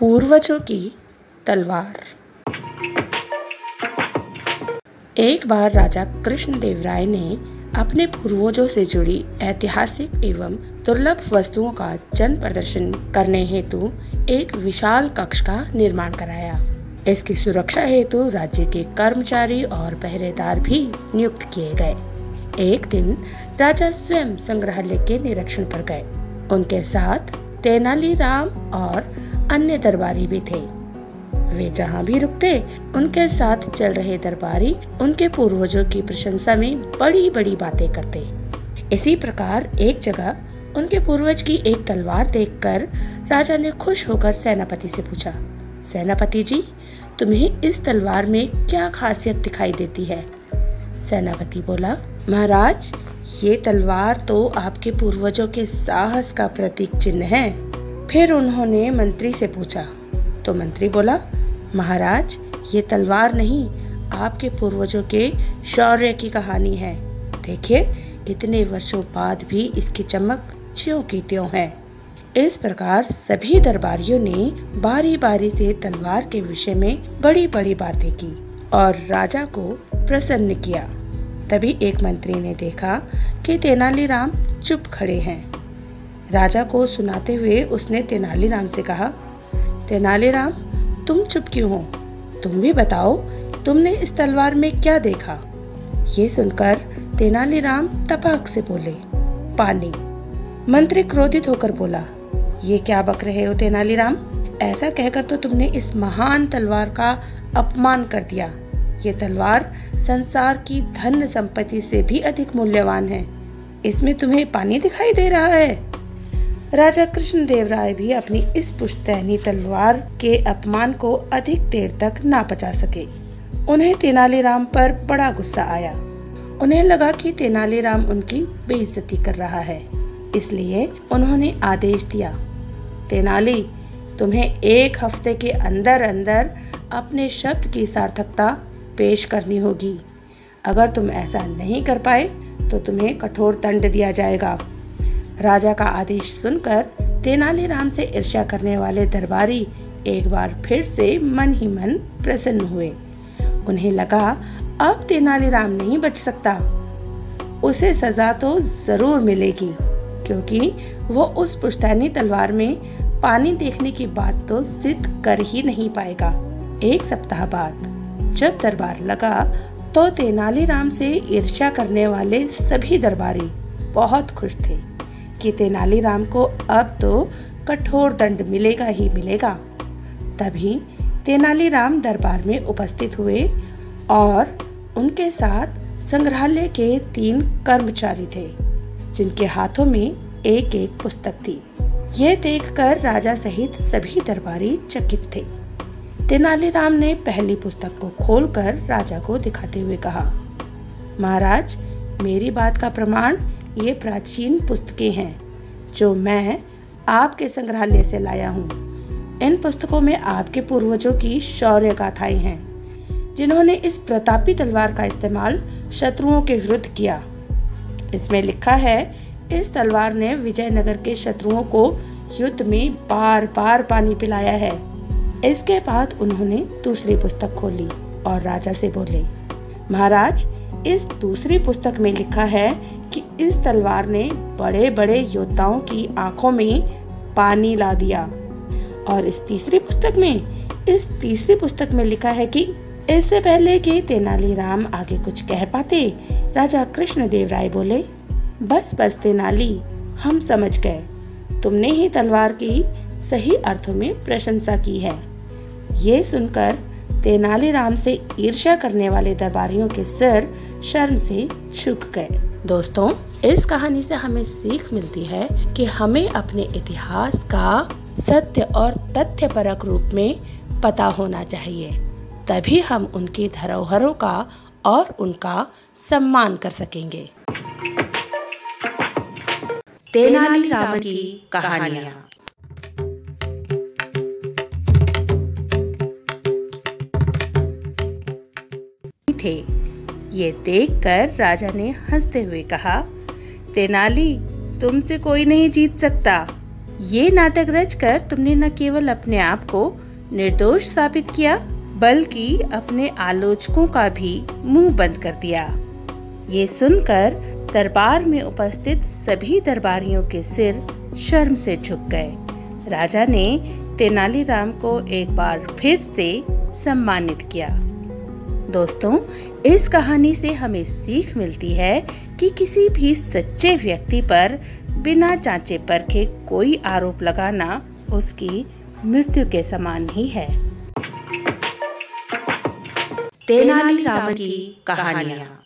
पूर्वजों की तलवार। एक बार राजा कृष्णदेव राय ने अपने पूर्वजों से जुड़ी ऐतिहासिक एवं दुर्लभ वस्तुओं का जन प्रदर्शन करने हेतु एक विशाल कक्ष का निर्माण कराया। इसकी सुरक्षा हेतु राज्य के कर्मचारी और पहरेदार भी नियुक्त किए गए। एक दिन राजा स्वयं संग्रहालय के निरीक्षण पर गए। उनके साथ तेनालीराम और अन्य दरबारी भी थे। वे जहाँ भी रुकते, उनके साथ चल रहे दरबारी उनके पूर्वजों की प्रशंसा में बड़ी बड़ी बातें करते। इसी प्रकार एक जगह उनके पूर्वज की एक तलवार देखकर राजा ने खुश होकर सेनापति से पूछा, सेनापति जी, तुम्हें इस तलवार में क्या खासियत दिखाई देती है? सेनापति बोला, महाराज, ये तलवार तो आपके पूर्वजों के साहस का प्रतीक चिन्ह है। फिर उन्होंने मंत्री से पूछा तो मंत्री बोला, महाराज, ये तलवार नहीं, आपके पूर्वजों के शौर्य की कहानी है। देखिए, इतने वर्षों बाद भी इसकी चमक ज्यों की त्यों है। इस प्रकार सभी दरबारियों ने बारी बारी से तलवार के विषय में बड़ी बड़ी बातें की और राजा को प्रसन्न किया। तभी एक मंत्री ने देखा कि तेनालीराम चुप खड़े हैं। राजा को सुनाते हुए उसने तेनालीराम से कहा, तेनालीराम, तुम चुप क्यों हो? तुम भी बताओ, तुमने इस तलवार में क्या देखा? ये सुनकर तेनालीराम तपाक से बोले, पानी। मंत्री क्रोधित होकर बोला, ये क्या बक रहे हो तेनालीराम? ऐसा कहकर तो तुमने इस महान तलवार का अपमान कर दिया। ये तलवार संसार की धन संपत्ति से भी अधिक मूल्यवान है। इसमें तुम्हें पानी दिखाई दे रहा है? राजा कृष्णदेव राय भी अपनी इस पुश्तैनी तलवार के अपमान को अधिक देर तक ना पचा सके। उन्हें तेनालीराम पर बड़ा गुस्सा आया। उन्हें लगा कि तेनालीराम उनकी बेइज्जती कर रहा है, इसलिए उन्होंने आदेश दिया, तेनाली, तुम्हें एक हफ़्ते के अंदर अंदर अपने शब्द की सार्थकता पेश करनी होगी। अगर तुम ऐसा नहीं कर पाए तो तुम्हें कठोर दंड दिया जाएगा। राजा का आदेश सुनकर तेनालीराम से ईर्ष्या करने वाले दरबारी एक बार फिर से मन ही मन प्रसन्न हुए। उन्हें लगा, अब तेनालीराम नहीं बच सकता। उसे सजा तो ज़रूर मिलेगी, क्योंकि वो उस पुश्तैनी तलवार में पानी देखने की बात तो सिद्ध कर ही नहीं पाएगा। एक सप्ताह बाद जब दरबार लगा तो तेनालीराम से ईर्ष्या करने वाले सभी दरबारी बहुत खुश थे। कि तेनालीराम को अब तो कठोर दंड मिलेगा ही मिलेगा। तभी तेनालीराम दरबार में उपस्थित हुए और उनके साथ संग्रहालय के तीन कर्मचारी थे, जिनके हाथों में एक एक पुस्तक थी। ये देखकर राजा सहित सभी दरबारी चकित थे। तेनालीराम ने पहली पुस्तक को खोलकर राजा को दिखाते हुए कहा, महाराज, मेरी बात का प्रमाण ये प्राचीन पुस्तकें हैं, जो मैं आपके संग्रहालय से लाया हूँ। इन पुस्तकों में आपके पूर्वजों की शौर्य गाथाएँ हैं, जिन्होंने इस प्रतापी तलवार का इस्तेमाल शत्रुओं के विरुद्ध किया। इसमें लिखा है, इस तलवार ने विजयनगर के शत्रुओं को युद्ध में बार बार पानी पिलाया है। इसके बाद उन्होंने दूसरी पुस्तक खोली और राजा से बोले, महाराज इस दूसरी पुस्तक में लिखा है कि इस तलवार ने बड़े बड़े योद्धाओं की आँखों में पानी ला दिया। और इस तीसरी पुस्तक में, इस तीसरी पुस्तक में लिखा है कि इससे पहले कि तेनालीराम आगे कुछ कह पाते, राजा कृष्णदेव राय बोले, बस बस तेनाली, हम समझ गए। तुमने ही तलवार की सही अर्थों में प्रशंसा की है। ये सुनकर तेनालीराम से ईर्ष्या करने वाले दरबारियों के सिर शर्म से झुक गए। दोस्तों, इस कहानी से हमें सीख मिलती है कि हमें अपने इतिहास का सत्य और तथ्य परक रूप में पता होना चाहिए। तभी हम उनकी धरोहरों का और उनका सम्मान कर सकेंगे। तेनाली राम की कहानियाँ। थे। ये देखकर राजा ने हँसते हुए कहा, तेनाली, तुमसे कोई नहीं जीत सकता। ये नाटक रचकर तुमने न केवल अपने आप को निर्दोष साबित किया, बल्कि अपने आलोचकों का भी मुँह बंद कर दिया। ये सुनकर दरबार में उपस्थित सभी दरबारियों के सिर शर्म से झुक गए। राजा ने तेनालीराम को एक बार फिर से सम्मानित किया। दोस्तों, इस कहानी से हमें सीख मिलती है कि किसी भी सच्चे व्यक्ति पर, बिना जांचे परखे कोई आरोप लगाना उसकी मृत्यु के समान ही है। तेनाली राम की कहानियाँ।